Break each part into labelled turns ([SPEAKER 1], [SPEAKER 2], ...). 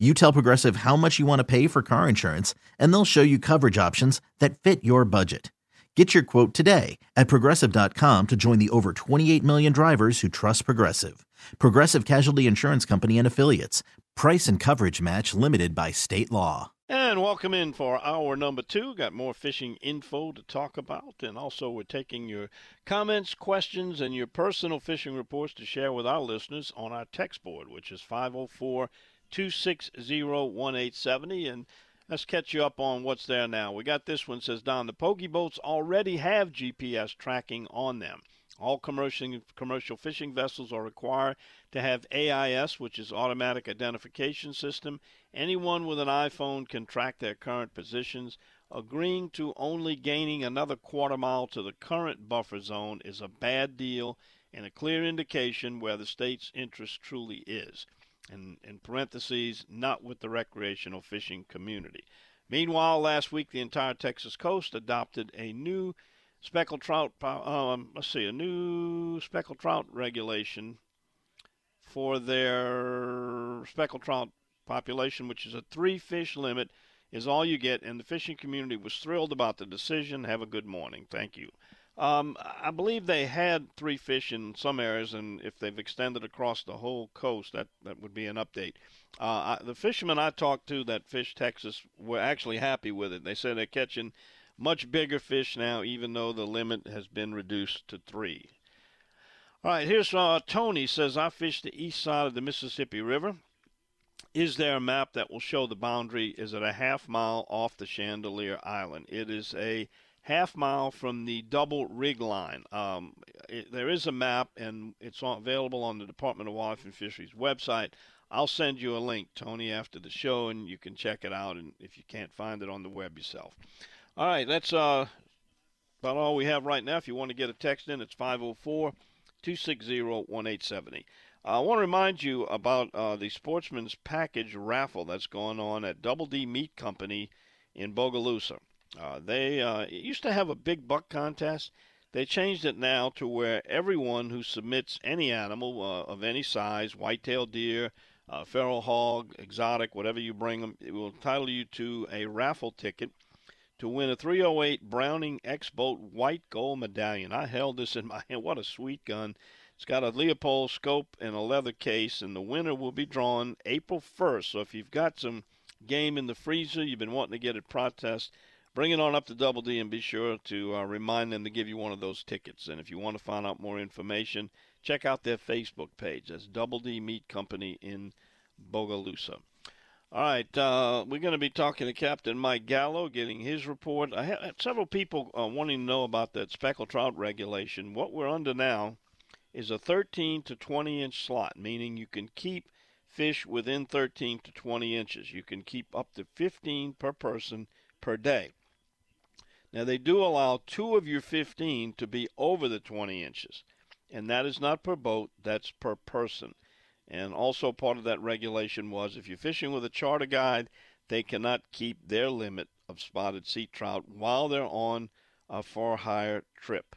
[SPEAKER 1] you tell Progressive how much you want to pay for car insurance, and they'll show you coverage options that fit your budget. Get your quote today at progressive.com to join the over 28 million drivers who trust Progressive. Progressive Casualty Insurance Company and Affiliates. Price and coverage match limited by state law.
[SPEAKER 2] And welcome in for hour number two. Got more fishing info to talk about. And also, we're taking your comments, questions, and your personal fishing reports to share with our listeners on our text board, which is 504- 260 1870. And let's catch you up on what's there now. We got this one says Don, the pogie boats already have GPS tracking on them. All commercial commercial fishing vessels are required to have AIS, which is automatic identification system. Anyone with an iPhone can track their current positions. Agreeing to only gaining another quarter mile to the current buffer zone is a bad deal and a clear indication where the state's interest truly is and in parentheses, not with the recreational fishing community. Meanwhile, last week the entire Texas coast adopted a new speckled trout. Um, let's see, a new speckled trout regulation for their speckled trout population, which is a three fish limit, is all you get. And the fishing community was thrilled about the decision. Have a good morning. Thank you. Um, I believe they had three fish in some areas, and if they've extended across the whole coast, that, that would be an update. Uh, I, the fishermen I talked to that fish Texas were actually happy with it. They said they're catching much bigger fish now, even though the limit has been reduced to three. All right, here's uh, Tony says I fished the east side of the Mississippi River. Is there a map that will show the boundary? Is it a half mile off the Chandeleur Island? It is a half mile from the double rig line. Um, it, there is a map, and it's available on the Department of Wildlife and Fisheries website. I'll send you a link, Tony, after the show, and you can check it out. And if you can't find it on the web yourself, all right, that's uh, about all we have right now. If you want to get a text in, it's 504 260 1870. I want to remind you about uh, the Sportsman's Package raffle that's going on at Double D Meat Company in Bogalusa. Uh, they uh, used to have a big buck contest. They changed it now to where everyone who submits any animal uh, of any size, white-tailed deer, uh, feral hog, exotic, whatever you bring them, it will entitle you to a raffle ticket to win a 308 Browning X-Bolt white gold medallion. I held this in my hand. What a sweet gun. It's got a Leupold scope and a leather case, and the winner will be drawn April 1st. So if you've got some game in the freezer, you've been wanting to get it processed, bring it on up to Double D and be sure to uh, remind them to give you one of those tickets. And if you want to find out more information, check out their Facebook page. That's Double D Meat Company in Bogalusa. All right, uh, we're going to be talking to Captain Mike Gallo, getting his report. I had several people uh, wanting to know about that speckled trout regulation. What we're under now is a 13 to 20 inch slot, meaning you can keep fish within 13 to 20 inches. You can keep up to 15 per person per day. Now, they do allow two of your 15 to be over the 20 inches, and that is not per boat, that's per person. And also, part of that regulation was if you're fishing with a charter guide, they cannot keep their limit of spotted sea trout while they're on a for hire trip.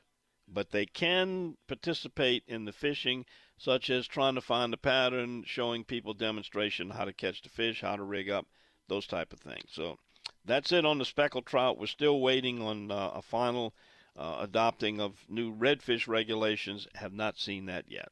[SPEAKER 2] But they can participate in the fishing, such as trying to find a pattern, showing people demonstration how to catch the fish, how to rig up, those type of things. So that's it on the speckled trout. We're still waiting on uh, a final uh, adopting of new redfish regulations. Have not seen that yet.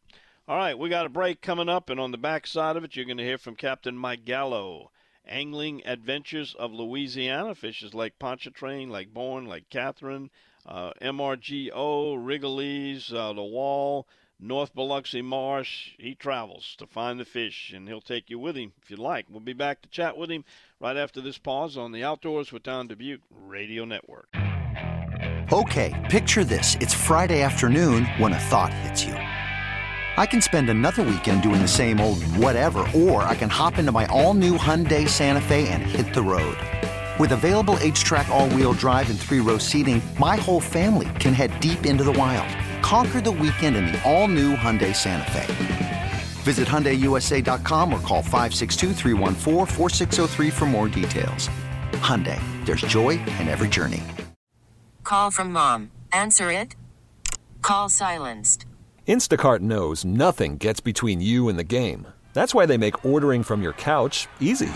[SPEAKER 2] All right, we got a break coming up, and on the back side of it, you're going to hear from Captain Mike Gallo. Angling Adventures of Louisiana fishes Lake Pontchartrain, Lake Borgne, Lake Catherine, uh, MRGO, Rigolets, uh, the Wall, North Biloxi Marsh. He travels to find the fish, and he'll take you with him if you'd like. We'll be back to chat with him right after this pause on the Outdoors with Don Dubuc Radio Network.
[SPEAKER 3] Okay, picture this. It's Friday afternoon when a thought hits you. I can spend another weekend doing the same old whatever, or I can hop into my all new Hyundai Santa Fe and hit the road. With available H-Track all-wheel drive and three-row seating, my whole family can head deep into the wild. Conquer the weekend in the all-new Hyundai Santa Fe. Visit HyundaiUSA.com or call 562 for more details. Hyundai, there's joy in every journey.
[SPEAKER 4] Call from mom. Answer it. Call silenced.
[SPEAKER 5] Instacart knows nothing gets between you and the game. That's why they make ordering from your couch easy.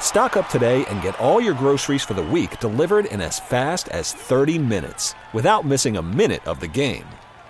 [SPEAKER 5] Stock up today and get all your groceries for the week delivered in as fast as 30 minutes without missing a minute of the game.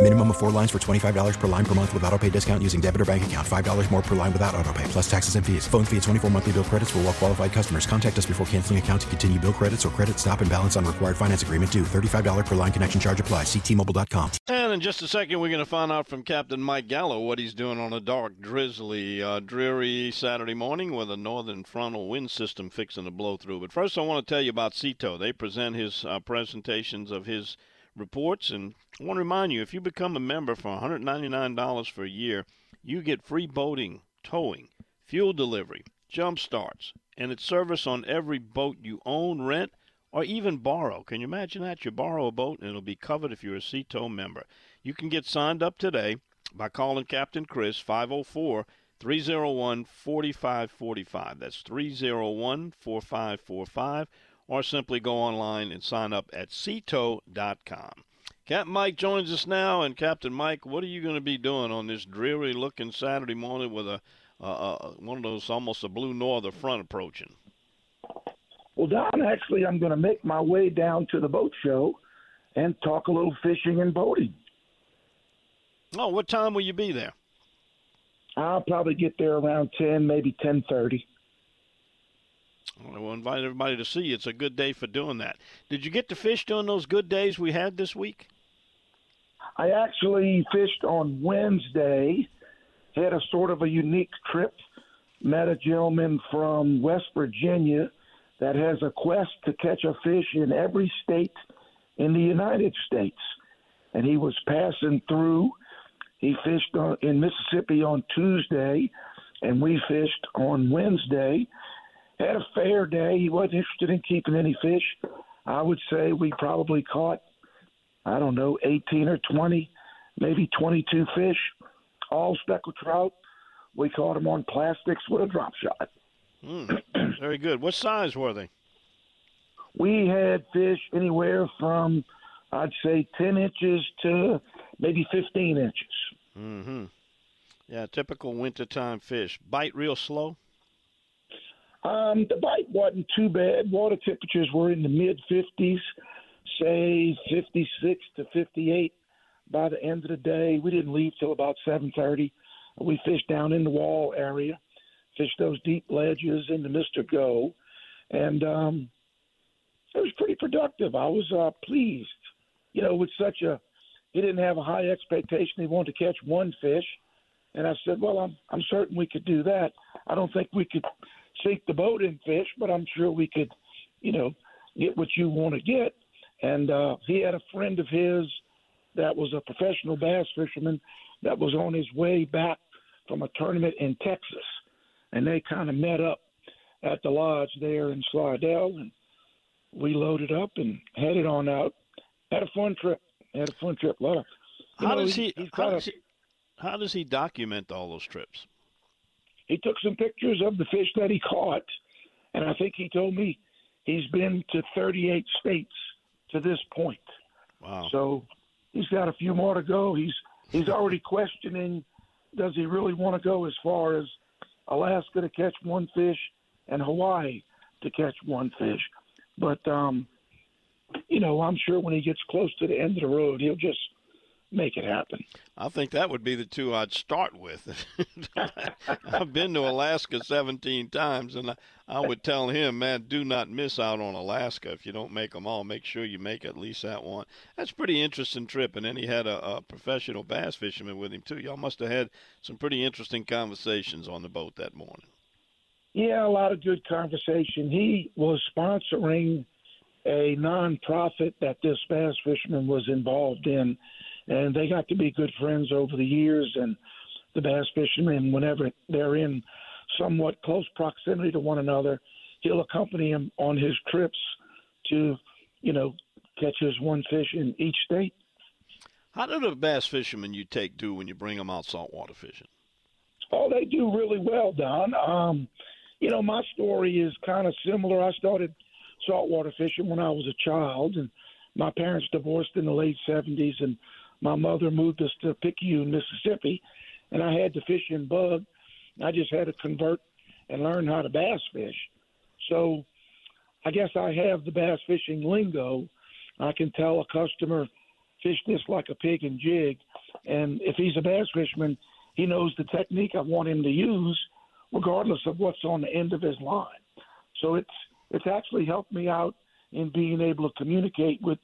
[SPEAKER 6] Minimum of four lines for $25 per line per month with auto pay discount using debit or bank account. $5 more per line without auto pay, plus taxes and fees. Phone fee at 24 monthly bill credits for all well qualified customers. Contact us before canceling account to continue bill credits or credit stop and balance on required finance agreement due. $35 per line connection charge apply. Ctmobile.com.
[SPEAKER 2] And in just a second, we're going to find out from Captain Mike Gallo what he's doing on a dark, drizzly, uh, dreary Saturday morning with a northern frontal wind system fixing to blow through. But first, I want to tell you about Sea-Tow. They present his uh, presentations of his reports. And I want to remind you if you become a member for $199 for a year, you get free boating, towing, fuel delivery, jump starts, and it's service on every boat you own, rent, or even borrow. Can you imagine that? You borrow a boat and it'll be covered if you're a Sea-Tow member. You can get signed up today by calling Captain Chris 504 301 4545. That's 301 4545 or simply go online and sign up at seatow.com. Captain Mike joins us now, and Captain Mike, what are you going to be doing on this dreary-looking Saturday morning with a uh, one of those almost a blue norther front approaching?
[SPEAKER 7] Well, Don, actually, I'm going to make my way down to the boat show and talk a little fishing and boating.
[SPEAKER 2] Oh, what time will you be there?
[SPEAKER 7] I'll probably get there around ten, maybe ten thirty.
[SPEAKER 2] I will invite everybody to see. you. It's a good day for doing that. Did you get to fish during those good days we had this week?
[SPEAKER 7] I actually fished on Wednesday. Had a sort of a unique trip. Met a gentleman from West Virginia that has a quest to catch a fish in every state in the United States. And he was passing through. He fished on, in Mississippi on Tuesday, and we fished on Wednesday had a fair day. He wasn't interested in keeping any fish. I would say we probably caught, I don't know, 18 or 20, maybe 22 fish, all speckled trout. We caught them on plastics with a drop shot.
[SPEAKER 2] Mm, very good. What size were they?
[SPEAKER 7] We had fish anywhere from, I'd say, 10 inches to maybe 15 inches.
[SPEAKER 2] Mm-hmm. Yeah, typical wintertime fish. Bite real slow?
[SPEAKER 7] Um, the bite wasn't too bad. Water temperatures were in the mid 50s, say 56 to 58. By the end of the day, we didn't leave till about 7:30. We fished down in the wall area, fished those deep ledges into MRGO, and um, it was pretty productive. I was uh, pleased. You know, with such a he didn't have a high expectation. He wanted to catch one fish, and I said, "Well, I'm I'm certain we could do that. I don't think we could sink the boat in fish, but I'm sure we could, you know, get what you want to get. And uh, he had a friend of his that was a professional bass fisherman that was on his way back from a tournament in Texas, and they kind of met up at the lodge there in Slidell, and we loaded up and headed on out. Had a fun trip. Had a fun trip. A lot of,
[SPEAKER 2] how know, does he? How does he, how does he document all those trips?
[SPEAKER 7] He took some pictures of the fish that he caught, and I think he told me he's been to 38 states to this point.
[SPEAKER 2] Wow!
[SPEAKER 7] So he's got a few more to go. He's he's already questioning does he really want to go as far as Alaska to catch one fish and Hawaii to catch one fish. But um, you know, I'm sure when he gets close to the end of the road, he'll just make it happen.
[SPEAKER 2] I think that would be the two I'd start with. I've been to Alaska 17 times, and I, I would tell him, man, do not miss out on Alaska. If you don't make them all, make sure you make at least that one. That's a pretty interesting trip. And then he had a, a professional bass fisherman with him, too. Y'all must have had some pretty interesting conversations on the boat that morning.
[SPEAKER 7] Yeah, a lot of good conversation. He was sponsoring a nonprofit that this bass fisherman was involved in and they got to be good friends over the years. And the bass fishermen, whenever they're in somewhat close proximity to one another, he'll accompany him on his trips to, you know, catch his one fish in each state.
[SPEAKER 2] How do the bass fishermen you take do when you bring them out saltwater fishing?
[SPEAKER 7] Oh, they do really well, Don. Um, you know, my story is kind of similar. I started saltwater fishing when I was a child, and my parents divorced in the late 70s, and my mother moved us to Picayune, Mississippi, and I had to fish in bug. I just had to convert and learn how to bass fish. So I guess I have the bass fishing lingo. I can tell a customer, fish this like a pig and jig. And if he's a bass fisherman, he knows the technique I want him to use, regardless of what's on the end of his line. So it's it's actually helped me out in being able to communicate with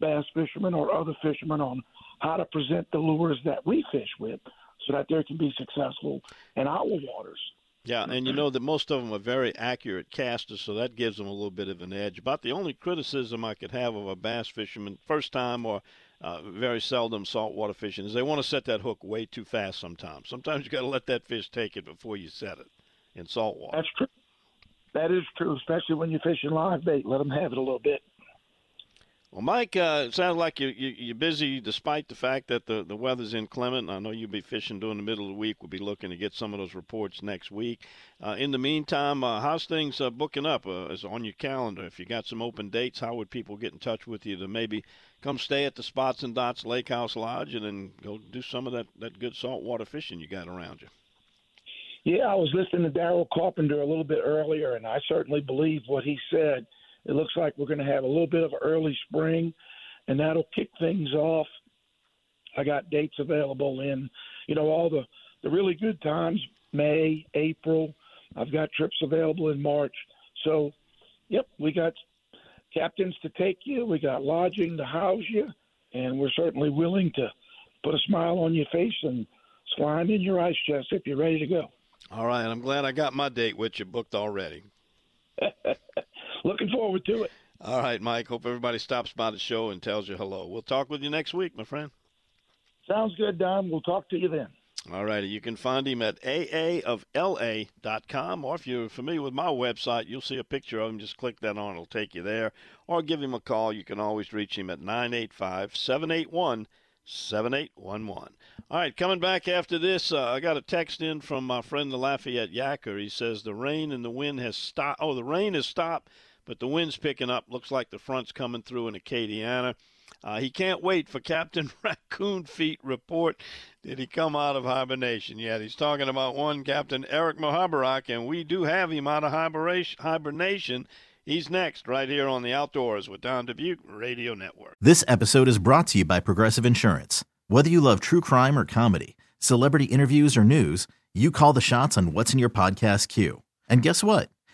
[SPEAKER 7] bass fishermen or other fishermen on how to present the lures that we fish with so that they can be successful in our waters.
[SPEAKER 2] Yeah, and you know that most of them are very accurate casters, so that gives them a little bit of an edge. About the only criticism I could have of a bass fisherman, first time or uh, very seldom saltwater fishing, is they want to set that hook way too fast sometimes. Sometimes you got to let that fish take it before you set it in saltwater.
[SPEAKER 7] That's true. That is true, especially when you're fishing live bait. Let them have it a little bit.
[SPEAKER 2] Well, Mike, uh, it sounds like you, you, are busy despite the fact that the, the weather's inclement. I know you'll be fishing during the middle of the week. We'll be looking to get some of those reports next week. Uh, in the meantime, uh, how's things uh, booking up uh, is on your calendar? If you got some open dates, how would people get in touch with you to maybe come stay at the Spots and Dots Lake House Lodge and then go do some of that, that good saltwater fishing you got around you?
[SPEAKER 7] Yeah, I was listening to Daryl Carpenter a little bit earlier, and I certainly believe what he said – it looks like we're going to have a little bit of early spring, and that'll kick things off. I got dates available in, you know, all the the really good times, May, April. I've got trips available in March. So, yep, we got captains to take you. We got lodging to house you, and we're certainly willing to put a smile on your face and slime in your ice chest if you're ready to go.
[SPEAKER 2] All right, I'm glad I got my date with you booked already.
[SPEAKER 7] looking forward to it.
[SPEAKER 2] All right, Mike. Hope everybody stops by the show and tells you hello. We'll talk with you next week, my friend.
[SPEAKER 7] Sounds good, Don. We'll talk to you then.
[SPEAKER 2] All righty. You can find him at aaofla.com, or if you're familiar with my website, you'll see a picture of him. Just click that on, it'll take you there. Or give him a call. You can always reach him at 985 781 7811. All right, coming back after this, uh, I got a text in from my friend the Lafayette Yacker. He says the rain and the wind has stopped. Oh, the rain has stopped but the wind's picking up. Looks like the front's coming through in Acadiana. Uh, he can't wait for Captain Raccoon Feet report. Did he come out of hibernation yet? He's talking about one Captain Eric Muhoberac, and we do have him out of hibernation. He's next, right here on the Outdoors with Don Dubuc Radio Network.
[SPEAKER 1] This episode is brought to you by Progressive Insurance. Whether you love true crime or comedy, celebrity interviews or news, you call the shots on what's in your podcast queue. And guess what?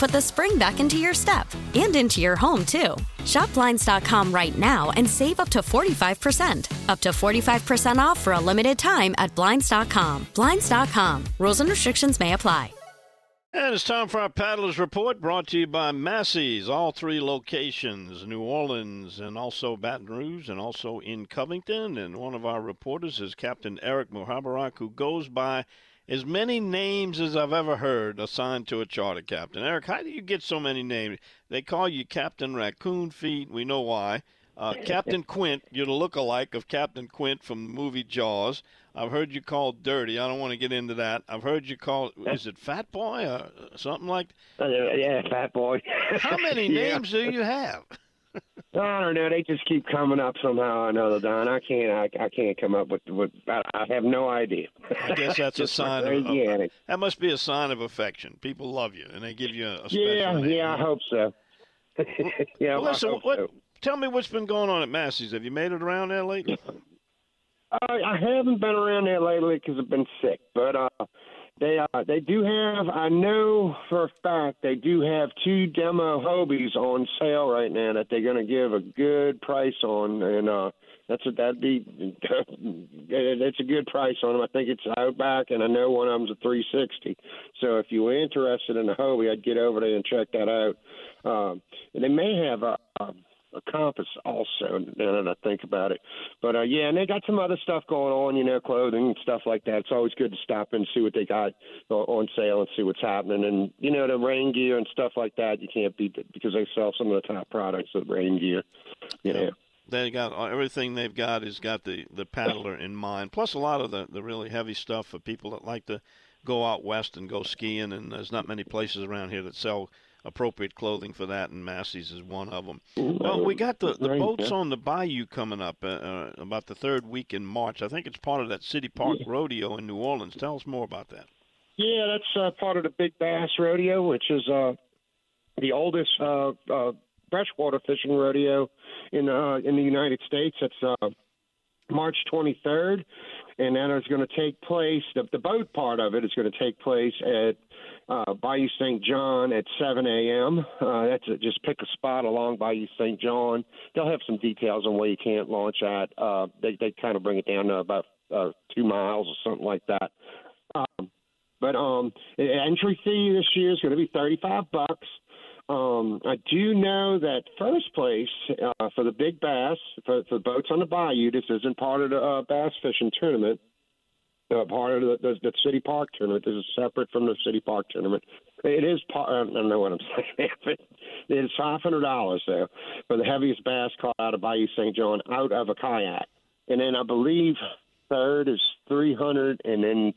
[SPEAKER 8] put the spring back into your step and into your home, too. Shop Blinds.com right now and save up to 45%. Up to 45% off for a limited time at Blinds.com. Blinds.com. Rules and restrictions may apply.
[SPEAKER 2] And it's time for our Paddlers Report brought to you by Massey's, all three locations, New Orleans and also Baton Rouge and also in Covington. And one of our reporters is Captain Eric Muhoberac, who goes by as many names as I've ever heard assigned to a charter captain. Eric, how do you get so many names? They call you Captain Raccoon Feet. We know why. Uh, Captain Quint, you're the look-alike of Captain Quint from the movie Jaws. I've heard you called dirty. I don't want to get into that. I've heard you called is it Fat Boy or something like?
[SPEAKER 9] Uh, yeah, Fat Boy.
[SPEAKER 2] How many
[SPEAKER 9] Yeah.
[SPEAKER 2] names do you have?
[SPEAKER 9] I don't know. They just keep coming up somehow or another, Don. I can't. I, I can't come up with. with I, I have no idea.
[SPEAKER 2] I guess that's a sign of, of that must be a sign of affection. People love you and they give you a, special
[SPEAKER 9] Yeah,
[SPEAKER 2] name.
[SPEAKER 9] yeah. I hope so. yeah.
[SPEAKER 2] Well, listen, what,
[SPEAKER 9] so.
[SPEAKER 2] tell me what's been going on at Massey's. Have you made it around there lately?
[SPEAKER 9] I, I haven't been around there lately because I've been sick, but uh, they uh, they do have. I know for a fact they do have two demo Hobies on sale right now that they're going to give a good price on, and uh, that's a, that'd be that's a good price on them. I think it's Outback, and I know one of them's a 360. So if you were interested in a Hobie, I'd get over there and check that out. Um, and they may have a. a a compass also now that I think about it. But uh yeah, and they got some other stuff going on, you know, clothing and stuff like that. It's always good to stop and see what they got on sale and see what's happening. And you know, the rain gear and stuff like that, you can't beat it because they sell some of the top products of rain gear. You know.
[SPEAKER 2] They got uh, everything they've got has got the the paddler in mind. Plus a lot of the the really heavy stuff for people that like to go out west and go skiing. And there's not many places around here that sell appropriate clothing for that, and Massey's is one of them. Well, we got the, the boats on the bayou coming up uh, uh, about the third week in March. I think it's part of that City Park Rodeo in New Orleans. Tell us more about that.
[SPEAKER 9] Yeah, that's uh, part of the Big Bass Rodeo, which is uh, the oldest uh, uh, freshwater fishing rodeo in uh, in the United States. It's uh, March 23rd, and that is going to take place. The, the boat part of it is going to take place at uh, Bayou St. John at 7 a.m. Uh, that's it. Just pick a spot along Bayou St. John. They'll have some details on where you can't launch at. Uh, they they kind of bring it down to about uh, two miles or something like that. Um, but um, entry fee this year is going to be 35 bucks. Um, I do know that first place uh, for the big bass for, for boats on the bayou. This isn't part of the uh, bass fishing tournament. Uh, part of the, the, the city park tournament. This is separate from the city park tournament. It is part. I don't know what I'm saying. it is five hundred dollars though for the heaviest bass caught out of Bayou St. John out of a kayak, and then I believe third is three hundred, and then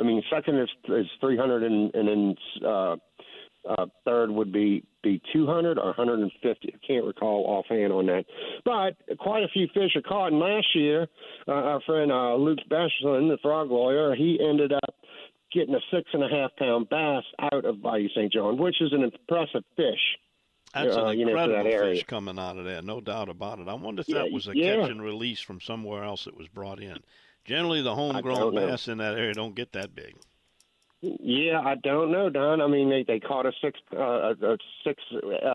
[SPEAKER 9] I mean second is is three hundred, and and then uh, uh, third would be be 200 or 150. I can't recall offhand on that. But quite a few fish are caught. And last year, uh, our friend uh, Luke Bechlin, the frog lawyer, he ended up getting a six and a half pound bass out of Bayou St. John, which is an impressive fish.
[SPEAKER 2] That's
[SPEAKER 9] uh,
[SPEAKER 2] an
[SPEAKER 9] you know,
[SPEAKER 2] incredible
[SPEAKER 9] that
[SPEAKER 2] fish coming out of there, no doubt about it. I wonder if
[SPEAKER 9] Yeah,
[SPEAKER 2] that was a
[SPEAKER 9] yeah.
[SPEAKER 2] catch and release from somewhere else that was brought in. Generally, the homegrown bass in that area don't get that big.
[SPEAKER 9] Yeah, I don't know, Don. I mean, they they caught a six uh, a six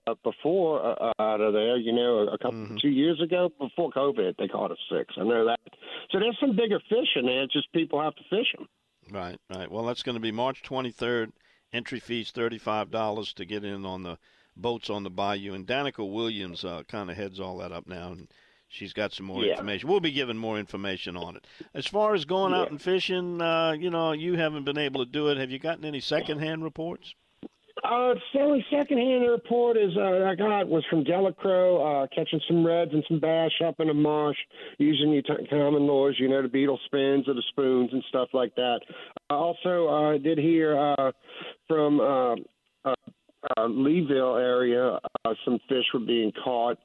[SPEAKER 9] uh, before uh, out of there. You know, a couple
[SPEAKER 2] Mm-hmm.
[SPEAKER 9] two years ago before COVID, they caught a six. I know that. So there's some bigger fish in there. It's just people have to fish them.
[SPEAKER 2] Right, right. Well, that's going to be March 23rd. Entry fees $35 to get in on the boats on the bayou. And Danica Williams uh, kind of heads all that up now, and she's got some more
[SPEAKER 9] Yeah.
[SPEAKER 2] information. We'll be giving more information on it. As far as going out and fishing, uh, you know, you haven't been able to do it. Have you gotten any secondhand reports?
[SPEAKER 9] Uh, the only secondhand report is uh, I got was from Delacroix, uh, catching some reds and some bass up in a marsh, using your t- common lures, you know, the beetle spins or the spoons and stuff like that. I also uh, did hear uh, from uh, uh, uh, Leeville area uh, some fish were being caught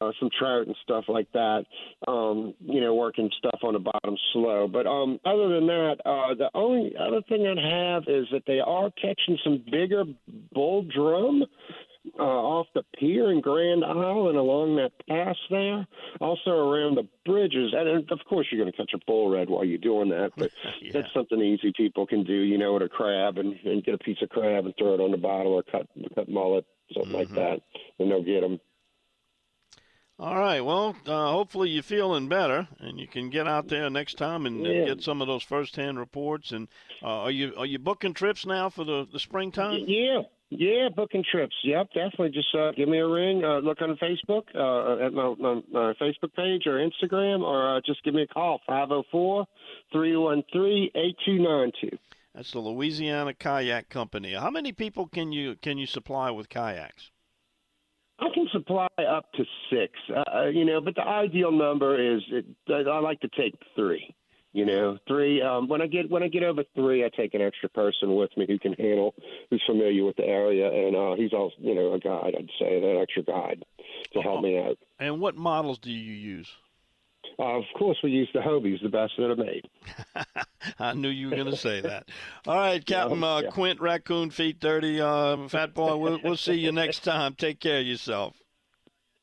[SPEAKER 9] uh, some trout and stuff like that. Um, you know, working stuff on the bottom slow. But um, other than that, uh, the only other thing I have is that they are catching some bigger bull drum. Uh, off the pier in Grand Isle and along that pass there, also around the bridges, and of course you're going to catch a bull red while you're doing that. But yeah. that's something easy people can do, you know, with a crab and, and get a piece of crab and throw it on the bottom or cut cut mullet, something mm-hmm. like that, and they'll get them.
[SPEAKER 2] All right. Well, uh, hopefully you're feeling better, and you can get out there next time and, yeah. and get some of those first-hand reports. And uh, are you are you booking trips now for the the springtime?
[SPEAKER 9] Yeah. Yeah, booking trips. Yep, definitely. Just uh, give me a ring. Uh, look on Facebook uh, at my, my, my, Facebook page or Instagram, or uh, just give me a call 504 313 8292.
[SPEAKER 2] That's the Louisiana Kayak Company. How many people can you can you supply with kayaks?
[SPEAKER 9] I can supply up to six, uh, uh, you know, but the ideal number is it, I like to take three. You know, three. Um, when I get when I get over three, I take an extra person with me who can handle, who's familiar with the area, and uh, he's also, you know, a guide. I'd say that extra guide to help me out.
[SPEAKER 2] And what models do you use?
[SPEAKER 9] Uh, of course, we use the Hobies, the best that are made.
[SPEAKER 2] I knew you were going to say that. All right, Captain uh, yeah. Quint Raccoon Feet Dirty, uh, Fat Boy. We'll, we'll see you next time. Take care of yourself.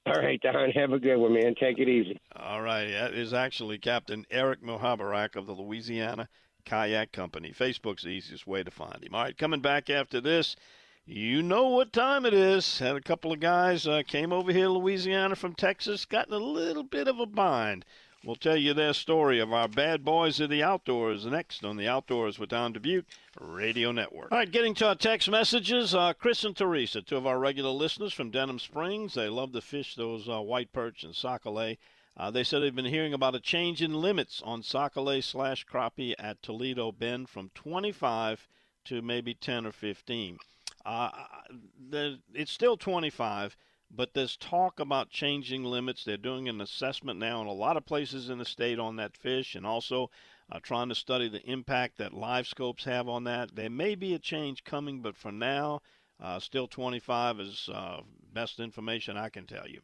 [SPEAKER 9] All right, Don. Have a good one, man. Take it easy.
[SPEAKER 2] All right. That is actually Captain Eric Muhoberac of the Louisiana Kayak Company. Facebook's the easiest way to find him. All right, coming back after this. You know what time it is. Had a couple of guys uh, came over here, Louisiana from Texas, got in a little bit of a bind. We'll tell you their story of our bad boys of the outdoors next on the Outdoors with Don Dubuc Radio Network. All right, getting to our text messages. Uh, Chris and Teresa, two of our regular listeners from Denham Springs. They love to fish those uh, white perch and sac-a-lait. Uh, they said they've been hearing about a change in limits on sac-a-lait slash crappie at Toledo Bend from 25 to maybe 10 or 15. Uh, it's still 25 but there's talk about changing limits. They're doing an assessment now in a lot of places in the state on that fish and also uh, trying to study the impact that live scopes have on that. There may be a change coming, but for now, uh, still 25 is uh, best information I can tell you.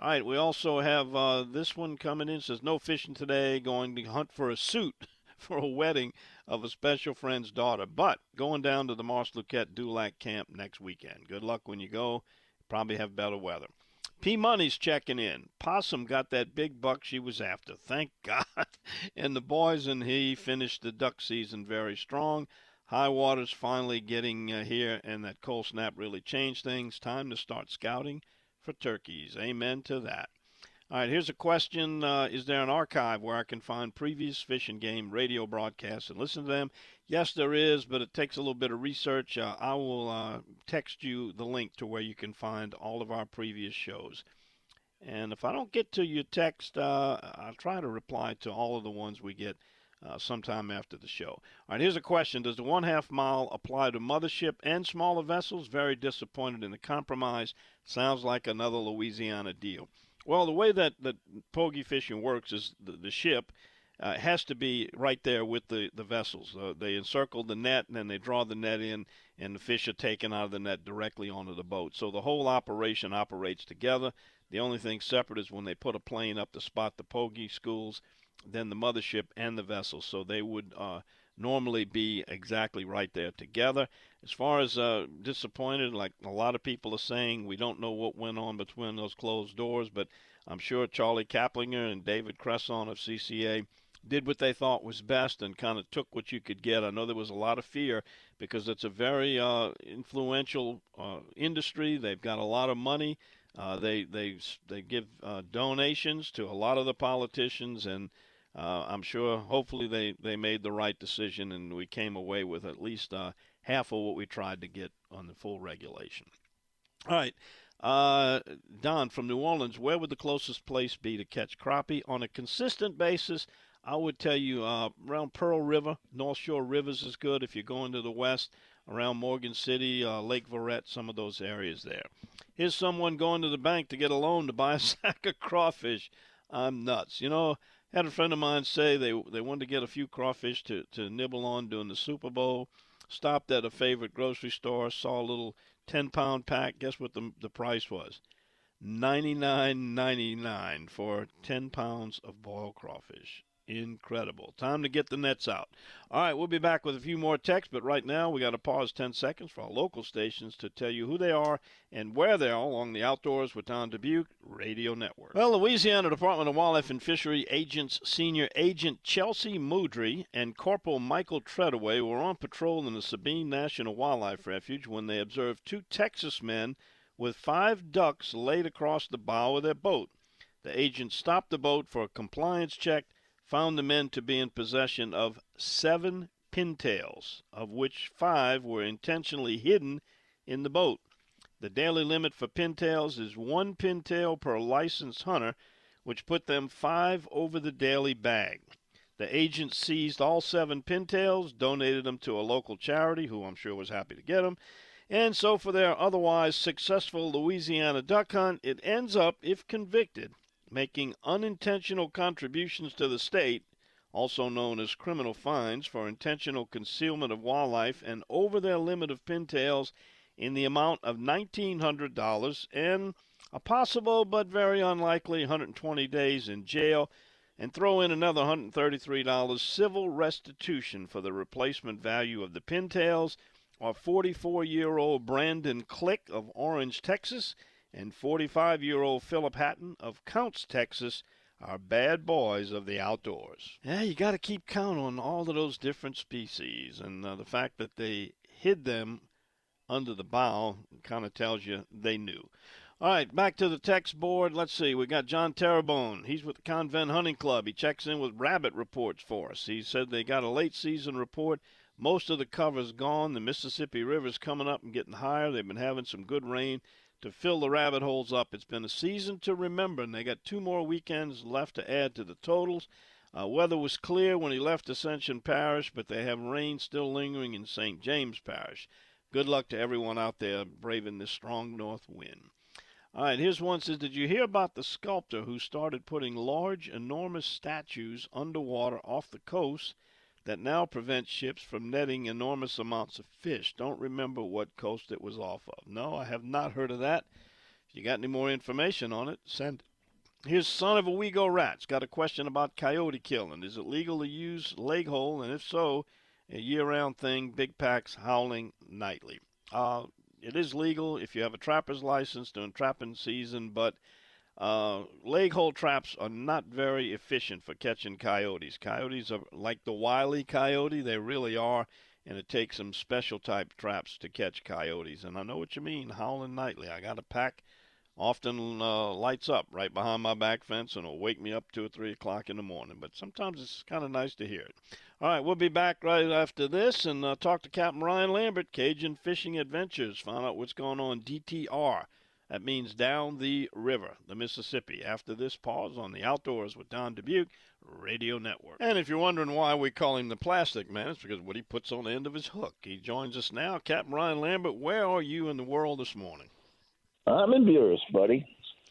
[SPEAKER 2] All right, we also have uh, this one coming in. Says no fishing today. Going to hunt for a suit for a wedding of a special friend's daughter, but going down to the Mars Luquette Dulac camp next weekend. Good luck when you go. Probably have better weather. P Money's checking in. Possum got that big buck she was after. Thank God. and the boys and he finished the duck season very strong. High water's finally getting uh, here, and that cold snap really changed things. Time to start scouting for turkeys. Amen to that. All right, here's a question uh, Is there an archive where I can find previous Fish and Game radio broadcasts and listen to them? Yes, there is, but it takes a little bit of research. Uh, I will uh, text you the link to where you can find all of our previous shows. And if I don't get to your text, uh, I'll try to reply to all of the ones we get uh, sometime after the show. All right, here's a question Does the one half mile apply to mothership and smaller vessels? Very disappointed in the compromise. Sounds like another Louisiana deal. Well, the way that, that pogie fishing works is the, the ship uh, has to be right there with the, the vessels. Uh, they encircle the net and then they draw the net in, and the fish are taken out of the net directly onto the boat. So the whole operation operates together. The only thing separate is when they put a plane up to spot the pogie schools, then the mothership and the vessel. So they would uh, normally be exactly right there together. As far as uh, disappointed, like a lot of people are saying, we don't know what went on between those closed doors, but I'm sure Charlie Kaplinger and David Cresson of CCA did what they thought was best and kind of took what you could get. I know there was a lot of fear because it's a very uh, influential uh, industry. They've got a lot of money. Uh, they they they give uh, donations to a lot of the politicians, and uh, I'm sure, hopefully, they, they made the right decision and we came away with at least uh, half of what we tried to get on the full regulation. All right. Uh, Don from New Orleans, where would the closest place be to catch crappie on a consistent basis? I would tell you uh, around Pearl River, North Shore Rivers is good if you're going to the west, around Morgan City, uh, Lake Verret, some of those areas there. Here's someone going to the bank to get a loan to buy a sack of crawfish. I'm nuts. You know, had a friend of mine say they they wanted to get a few crawfish to, to nibble on during the Super Bowl. Stopped at a favorite grocery store, saw a little 10 pound pack. Guess what the, the price was? Ninety nine ninety nine for 10 pounds of boiled crawfish. Incredible. Time to get the nets out. All right, we'll be back with a few more texts, but right now we got to pause 10 seconds for our local stations to tell you who they are and where they are along the Outdoors with Don Dubuc Radio Network. Well, Louisiana Department of Wildlife and Fishery agents Senior Agent Chelsea Moodry and Corporal Michael Treadaway were on patrol in the Sabine National Wildlife Refuge when they observed two Texas men with five ducks laid across the bow of their boat. The agents stopped the boat for a compliance check found the men to be in possession of seven pintails, of which five were intentionally hidden in the boat. The daily limit for pintails is one pintail per licensed hunter, which put them five over the daily bag. The agent seized all seven pintails, donated them to a local charity, who I'm sure was happy to get them. And so, for their otherwise successful Louisiana duck hunt, it ends up, if convicted, making unintentional contributions to the state, also known as criminal fines for intentional concealment of wildlife and over their limit of pintails in the amount of $1,900 and a possible but very unlikely 120 days in jail, and throw in another $133 civil restitution for the replacement value of the pintails, or 44 year old Brandon Click of Orange, Texas and 45 year old Philip Hatton of Kountze, Texas, are bad boys of the outdoors. Yeah, you got to keep count on all of those different species, and uh, the fact that they hid them under the bow kind of tells you they knew. All right, back to the text board. Let's see. We got John Terrebonne. He's with the Convent Hunting Club. He checks in with rabbit reports for us. He said they got a late season report. Most of the cover's gone. The Mississippi River's coming up and getting higher. They've been having some good rain to fill the rabbit holes up. It's been a season to remember, and they got two more weekends left to add to the totals. Uh, weather was clear when he left Ascension Parish, but they have rain still lingering in St. James Parish. Good luck to everyone out there braving this strong north wind. All right, here's one says, Did you hear about the sculptor who started putting large, enormous statues underwater off the coast that now prevents ships from netting enormous amounts of fish. Don't remember what coast it was off of. No, I have not heard of that. If you got any more information on it, send it. Here's Son of a Wego Rat's got a question about coyote killing. Is it legal to use leg hole? And if so, a year round thing, big packs howling nightly. Uh, it is legal if you have a trapper's license during trapping season, but uh, leg hole traps are not very efficient for catching coyotes. Coyotes are like the wily coyote, they really are, and it takes some special type traps to catch coyotes. And I know what you mean, howling nightly. I got a pack, often uh, lights up right behind my back fence, and it'll wake me up two or three o'clock in the morning. But sometimes it's kind of nice to hear it. All right, we'll be back right after this and uh, talk to Captain Ryan Lambert, Cajun Fishing Adventures, find out what's going on DTR. That means down the river, the Mississippi. After this pause on the Outdoors with Don Dubuc Radio Network. And if you're wondering why we call him the Plastic Man, it's because what he puts on the end of his hook. He joins us now. Captain Ryan Lambert, where are you in the world this morning?
[SPEAKER 10] I'm in Buras, buddy.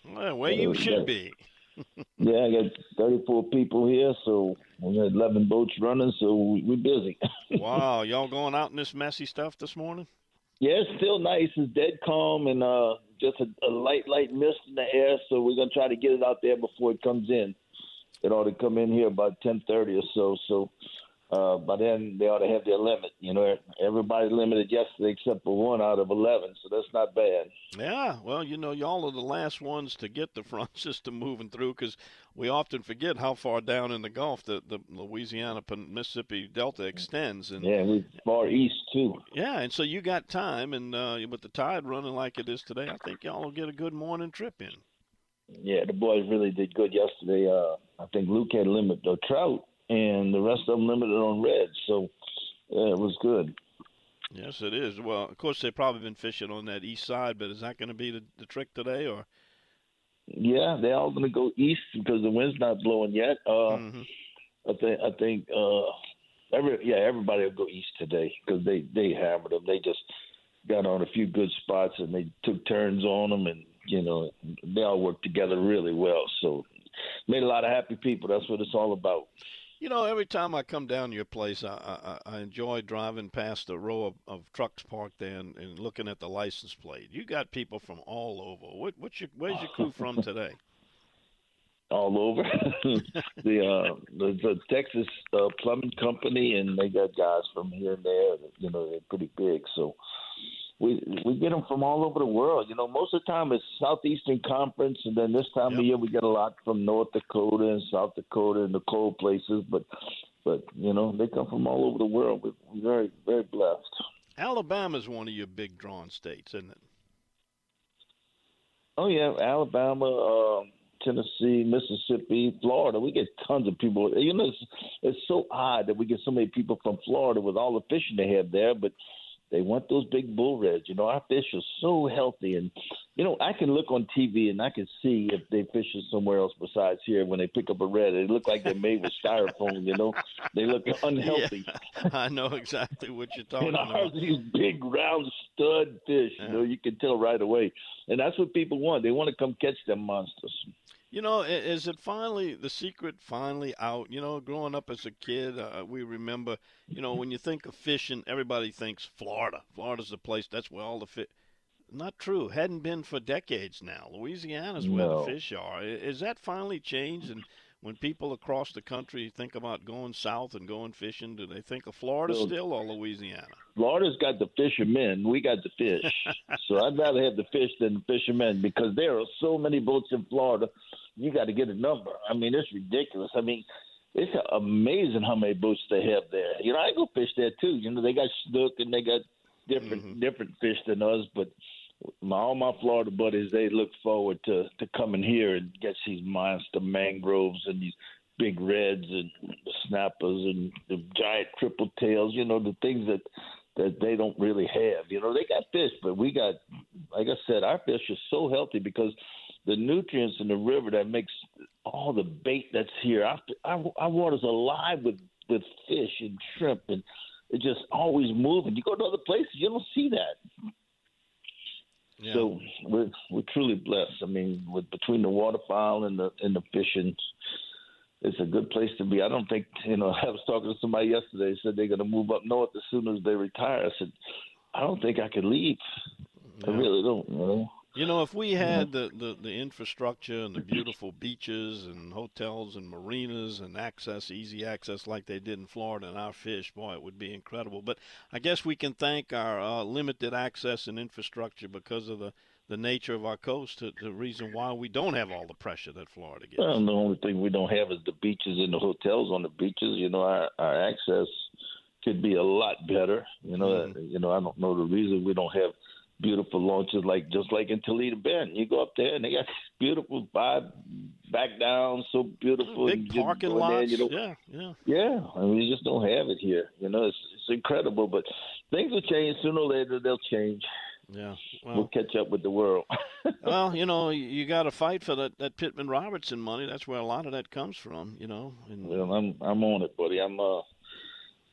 [SPEAKER 2] Well, where you should be.
[SPEAKER 10] yeah, I got 34 people here, so we got 11 boats running, so we're busy.
[SPEAKER 2] wow, y'all going out in this messy stuff this morning?
[SPEAKER 10] Yeah, it's still nice. It's dead calm and uh, just a, a light, light mist in the air. So we're gonna try to get it out there before it comes in. It ought to come in here about ten thirty or so. So uh, by then they ought to have their limit. You know, everybody limited yesterday except for one out of eleven, so that's not bad.
[SPEAKER 2] Yeah, well, you know, y'all are the last ones to get the front system moving through because we often forget how far down in the Gulf the, the Louisiana Mississippi Delta extends. And
[SPEAKER 10] yeah, we far east too.
[SPEAKER 2] Yeah, and so you got time, and uh, with the tide running like it is today, I think y'all will get a good morning trip in.
[SPEAKER 10] Yeah, the boys really did good yesterday. Uh, I think Luke had a limit though. trout and the rest of them limited on red. So yeah, it was good.
[SPEAKER 2] Yes, it is. Well, of course, they've probably been fishing on that east side, but is that going to be the, the trick today, or?
[SPEAKER 10] Yeah, they're all going to go east because the wind's not blowing yet. Uh, mm-hmm. I think I think uh, every yeah everybody will go east today because they they hammered them. They just got on a few good spots and they took turns on them and you know they all worked together really well. So made a lot of happy people. That's what it's all about.
[SPEAKER 2] You know, every time I come down to your place, I, I, I enjoy driving past the row of, of trucks parked there and, and, looking at the license plate. You got people from all over. What, what's your, where's your crew from today?
[SPEAKER 10] all over the, uh, the the Texas uh, Plumbing Company, and they got guys from here and there. You know, they're pretty big, so we we get them from all over the world. You know, most of the time it's Southeastern Conference, and then this time yep. of year we get a lot from North Dakota and South Dakota and the cold places. But but you know, they come from all over the world. We're very very blessed.
[SPEAKER 2] Alabama's one of your big drawn states, isn't it?
[SPEAKER 10] Oh yeah, Alabama. Uh, Tennessee, Mississippi, Florida. We get tons of people. You know, it's, it's so odd that we get so many people from Florida with all the fishing they have there, but they want those big bull reds. You know, our fish are so healthy, and you know, I can look on TV and I can see if they fishing somewhere else besides here. When they pick up a red, they look like they're made with styrofoam. You know, they look unhealthy.
[SPEAKER 2] Yeah, I know exactly what you're talking
[SPEAKER 10] and
[SPEAKER 2] about.
[SPEAKER 10] These big round stud fish. Yeah. You know, you can tell right away, and that's what people want. They want to come catch them monsters.
[SPEAKER 2] You know, is it finally the secret finally out? You know, growing up as a kid, uh, we remember, you know, when you think of fishing, everybody thinks Florida. Florida's the place. That's where all the fish. Not true. Hadn't been for decades now. Louisiana's where
[SPEAKER 10] no.
[SPEAKER 2] the fish are. Is that finally changed? And when people across the country think about going south and going fishing, do they think of Florida well, still or Louisiana?
[SPEAKER 10] Florida's got the fishermen. We got the fish. so I'd rather have the fish than the fishermen because there are so many boats in Florida you got to get a number. I mean, it's ridiculous. I mean, it's amazing how many boats they have there. You know, I go fish there too. You know, they got snook and they got different mm-hmm. different fish than us, but my, all my Florida buddies they look forward to to coming here and get these monster mangroves and these big reds and the snappers and the giant triple tails. You know, the things that that they don't really have. You know, they got fish, but we got, like I said, our fish are so healthy because the nutrients in the river that makes all the bait that's here. Our, water's alive with with fish and shrimp, and it's just always moving. You go to other places, you don't see that. Yeah. So we're we're truly blessed. I mean, with between the waterfowl and the and the fishing, it's a good place to be. I don't think you know. I was talking to somebody yesterday. Said they're going to move up north as soon as they retire. I said, I don't think I could leave. Yeah. I really don't. You know.
[SPEAKER 2] You know, if we had the, the, the infrastructure and the beautiful beaches and hotels and marinas and access, easy access like they did in Florida and our fish, boy, it would be incredible. But I guess we can thank our uh, limited access and infrastructure because of the, the nature of our coast, to, the reason why we don't have all the pressure that Florida gets.
[SPEAKER 10] Well, the only thing we don't have is the beaches and the hotels on the beaches. You know, our, our access could be a lot better. You know, mm. you know, I don't know the reason we don't have – beautiful launches like just like in Toledo Bend. You go up there and they got beautiful five back down, so beautiful.
[SPEAKER 2] Big parking lots. There, you know, yeah, yeah.
[SPEAKER 10] Yeah. I mean you just don't have it here. You know, it's it's incredible. But things will change sooner or later they'll change.
[SPEAKER 2] Yeah,
[SPEAKER 10] well, we'll catch up with the world.
[SPEAKER 2] well, you know, you got to fight for that, that Pittman Robertson money. That's where a lot of that comes from. You know. And,
[SPEAKER 10] well, I'm I'm on it, buddy. I'm uh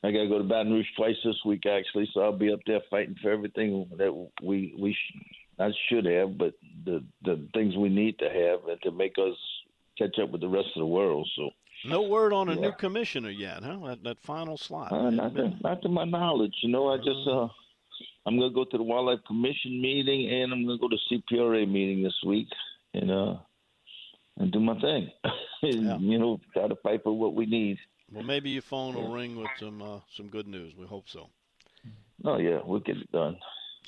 [SPEAKER 10] I got to go to Baton Rouge twice this week, actually. So I'll be up there fighting for everything that we we sh- I should have, but the the things we need to have and to make us catch up with the rest of the world. So.
[SPEAKER 2] No word on a yeah. new commissioner yet, huh? That, that final slot.
[SPEAKER 10] Uh, not, to, not to my knowledge. You know, I just uh, I'm gonna go to the Wildlife Commission meeting and I'm gonna go to CPRA meeting this week and uh and do my thing. yeah. You know, try to fight for what we need.
[SPEAKER 2] Well, maybe your phone will ring with some uh, some good news. We hope so.
[SPEAKER 10] Oh yeah, we'll get it done.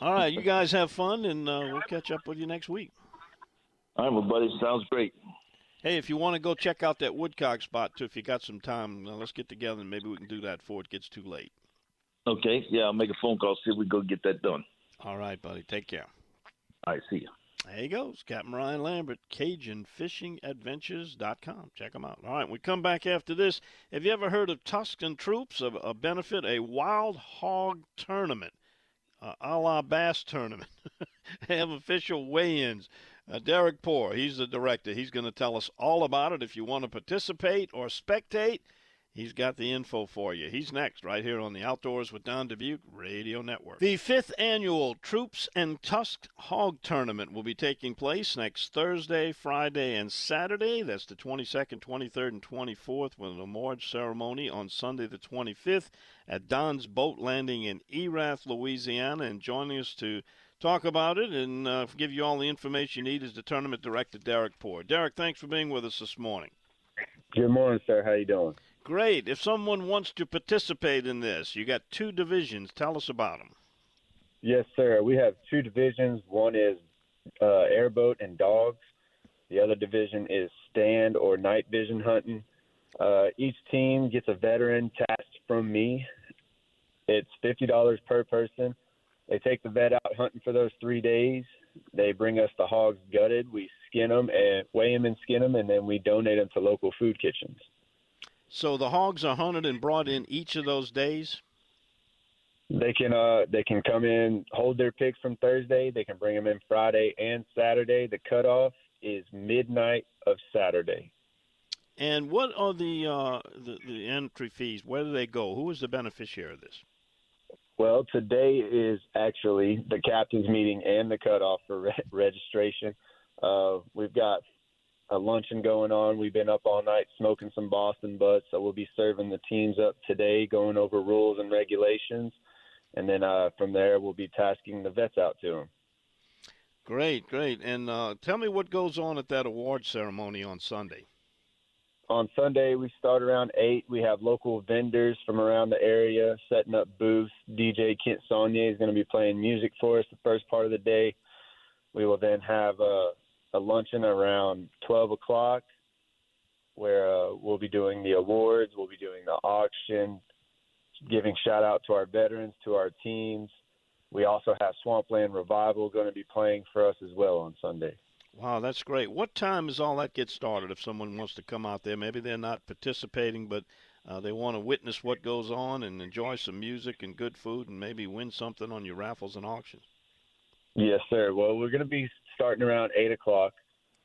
[SPEAKER 2] All right, you guys have fun, and uh, we'll catch up with you next week.
[SPEAKER 10] All right, my buddy. Sounds great.
[SPEAKER 2] Hey, if you want to go check out that woodcock spot too, if you got some time, uh, let's get together and maybe we can do that before it gets too late.
[SPEAKER 10] Okay. Yeah, I'll make a phone call see if we go get that done.
[SPEAKER 2] All right, buddy. Take care.
[SPEAKER 10] All right. See you.
[SPEAKER 2] There he goes, Captain Ryan Lambert, CajunFishingAdventures.com. Check him out. All right, we come back after this. Have you ever heard of Tuscan Troops, a, a benefit, a wild hog tournament, uh, a la bass tournament? they have official weigh-ins. Uh, Derek Poor, he's the director. He's going to tell us all about it. If you want to participate or spectate, He's got the info for you. He's next, right here on the Outdoors with Don Dubuc Radio Network. The fifth annual Troops and Tusk Hog Tournament will be taking place next Thursday, Friday, and Saturday. That's the 22nd, 23rd, and 24th, with an award ceremony on Sunday, the 25th, at Don's Boat Landing in Erath, Louisiana. And joining us to talk about it and uh, give you all the information you need is the tournament director, Derek Poor. Derek, thanks for being with us this morning.
[SPEAKER 11] Good morning, sir. How you doing?
[SPEAKER 2] Great. If someone wants to participate in this, you got two divisions. Tell us about them.
[SPEAKER 11] Yes, sir. We have two divisions. One is uh, airboat and dogs. The other division is stand or night vision hunting. Uh, each team gets a veteran tasked from me. It's fifty dollars per person. They take the vet out hunting for those three days. They bring us the hogs gutted. We skin them and weigh them and skin them, and then we donate them to local food kitchens.
[SPEAKER 2] So the hogs are hunted and brought in each of those days.
[SPEAKER 11] They can uh they can come in, hold their picks from Thursday. They can bring them in Friday and Saturday. The cutoff is midnight of Saturday.
[SPEAKER 2] And what are the uh the, the entry fees? Where do they go? Who is the beneficiary of this?
[SPEAKER 11] Well, today is actually the captain's meeting and the cutoff for re- registration. Uh, we've got a luncheon going on. We've been up all night smoking some Boston butts, so we'll be serving the teams up today, going over rules and regulations, and then uh, from there we'll be tasking the vets out to them.
[SPEAKER 2] Great, great. And uh, tell me what goes on at that award ceremony on Sunday.
[SPEAKER 11] On Sunday, we start around 8. We have local vendors from around the area setting up booths. DJ Kent Saunier is going to be playing music for us the first part of the day. We will then have a, a luncheon around 12 o'clock where uh, we'll be doing the awards, we'll be doing the auction, giving shout out to our veterans, to our teams. We also have Swampland Revival going to be playing for us as well on Sunday.
[SPEAKER 2] Wow, that's great. What time does all that get started if someone wants to come out there? Maybe they're not participating, but uh, they want to witness what goes on and enjoy some music and good food and maybe win something on your raffles and auctions.
[SPEAKER 11] Yes, sir. Well, we're going to be starting around 8 o'clock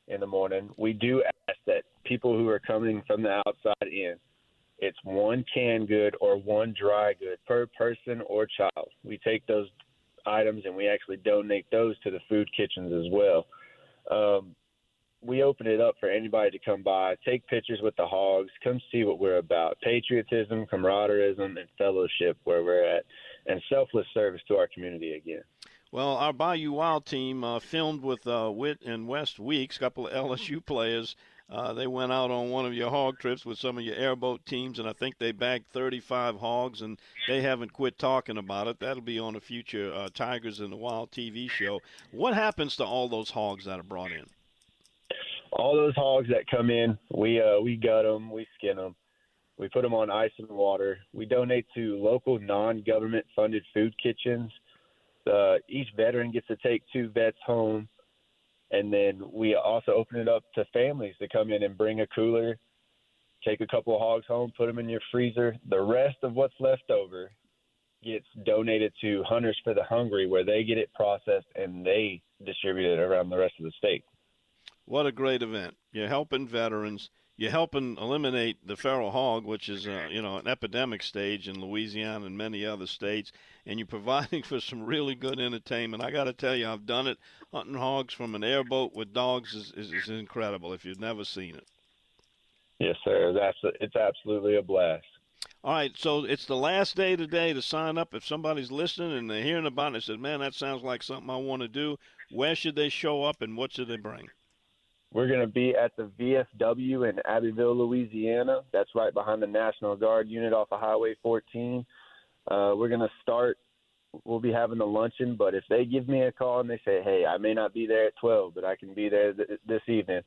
[SPEAKER 11] in the morning. We do ask that people who are coming from the outside in, it's one canned good or one dry good per person or child. We take those items and we actually donate those to the food kitchens as well. Um, we open it up for anybody to come by, take pictures with the hogs, come see what we're about patriotism, camaraderie, and fellowship where we're at, and selfless service to our community again.
[SPEAKER 2] Well, our Bayou Wild team uh, filmed with uh, Witt and West Weeks, a couple of LSU players. Uh, they went out on one of your hog trips with some of your airboat teams, and I think they bagged 35 hogs, and they haven't quit talking about it. That'll be on a future uh, Tigers in the Wild TV show. What happens to all those hogs that are brought in?
[SPEAKER 11] All those hogs that come in, we uh, we gut them, we skin them, we put them on ice and water. We donate to local non-government funded food kitchens. Uh, each veteran gets to take two vets home and then we also open it up to families to come in and bring a cooler, take a couple of hogs home, put them in your freezer. The rest of what's left over gets donated to Hunters for the Hungry, where they get it processed and they distribute it around the rest of the state.
[SPEAKER 2] What a great event! You're helping veterans. You're helping eliminate the feral hog, which is uh, you know an epidemic stage in Louisiana and many other states, and you're providing for some really good entertainment. I got to tell you, I've done it. Hunting hogs from an airboat with dogs is, is, is incredible. If you've never seen it.
[SPEAKER 11] Yes, sir. That's a, it's absolutely a blast.
[SPEAKER 2] All right, so it's the last day today to sign up. If somebody's listening and they're hearing about it and says, "Man, that sounds like something I want to do," where should they show up and what should they bring?
[SPEAKER 11] We're going to be at the VFW in Abbeville, Louisiana. That's right behind the National Guard unit off of Highway 14. Uh, we're going to start. We'll be having the luncheon, but if they give me a call and they say, "Hey, I may not be there at 12, but I can be there th- this evening,"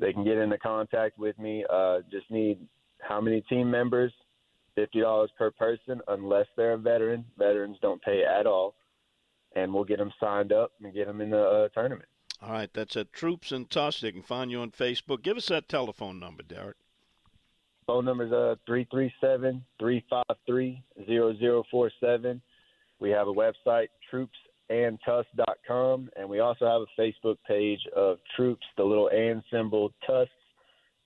[SPEAKER 11] they can get into contact with me. Uh, just need how many team members? Fifty dollars per person, unless they're a veteran. Veterans don't pay at all, and we'll get them signed up and get them in the uh, tournament.
[SPEAKER 2] All right, that's at Troops and Tusk. They can find you on Facebook. Give us that telephone number, Derek.
[SPEAKER 11] Phone number is uh, 337 353 0047. We have a website, troopsandtusk.com, and we also have a Facebook page of Troops, the little and symbol, Tusks.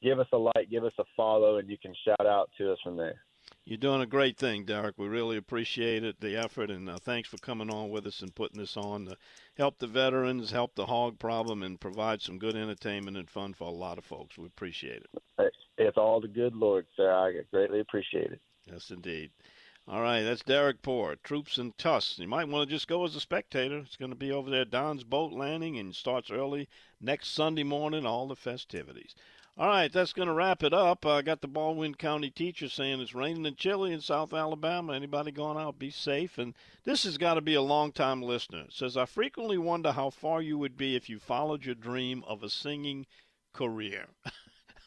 [SPEAKER 11] give us a like, give us a follow, and you can shout out to us from there.
[SPEAKER 2] You're doing a great thing, Derek. We really appreciate it, the effort, and uh, thanks for coming on with us and putting this on to help the veterans, help the hog problem, and provide some good entertainment and fun for a lot of folks. We appreciate it.
[SPEAKER 11] It's all the good Lord, sir. I greatly appreciate it.
[SPEAKER 2] Yes, indeed. All right, that's Derek Poor, Troops and Tusks. You might want to just go as a spectator. It's going to be over there Don's Boat Landing and starts early next Sunday morning, all the festivities. All right, that's going to wrap it up. I got the Baldwin County teacher saying it's raining and chilly in South Alabama. Anybody going out, be safe. And this has got to be a long-time listener. It says, I frequently wonder how far you would be if you followed your dream of a singing career.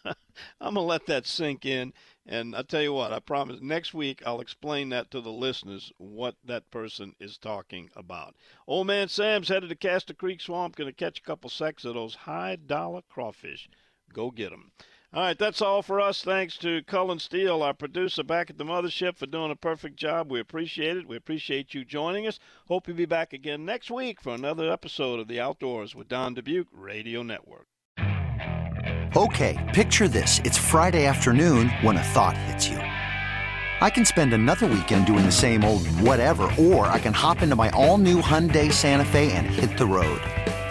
[SPEAKER 2] I'm going to let that sink in. And I'll tell you what, I promise next week I'll explain that to the listeners what that person is talking about. Old man Sam's headed to Castor Creek Swamp, going to catch a couple sacks of those high dollar crawfish. Go get them. All right, that's all for us. Thanks to Cullen Steele, our producer back at the mothership, for doing a perfect job. We appreciate it. We appreciate you joining us. Hope you'll be back again next week for another episode of The Outdoors with Don Dubuc Radio Network.
[SPEAKER 3] Okay, picture this. It's Friday afternoon when a thought hits you. I can spend another weekend doing the same old whatever, or I can hop into my all new Hyundai Santa Fe and hit the road.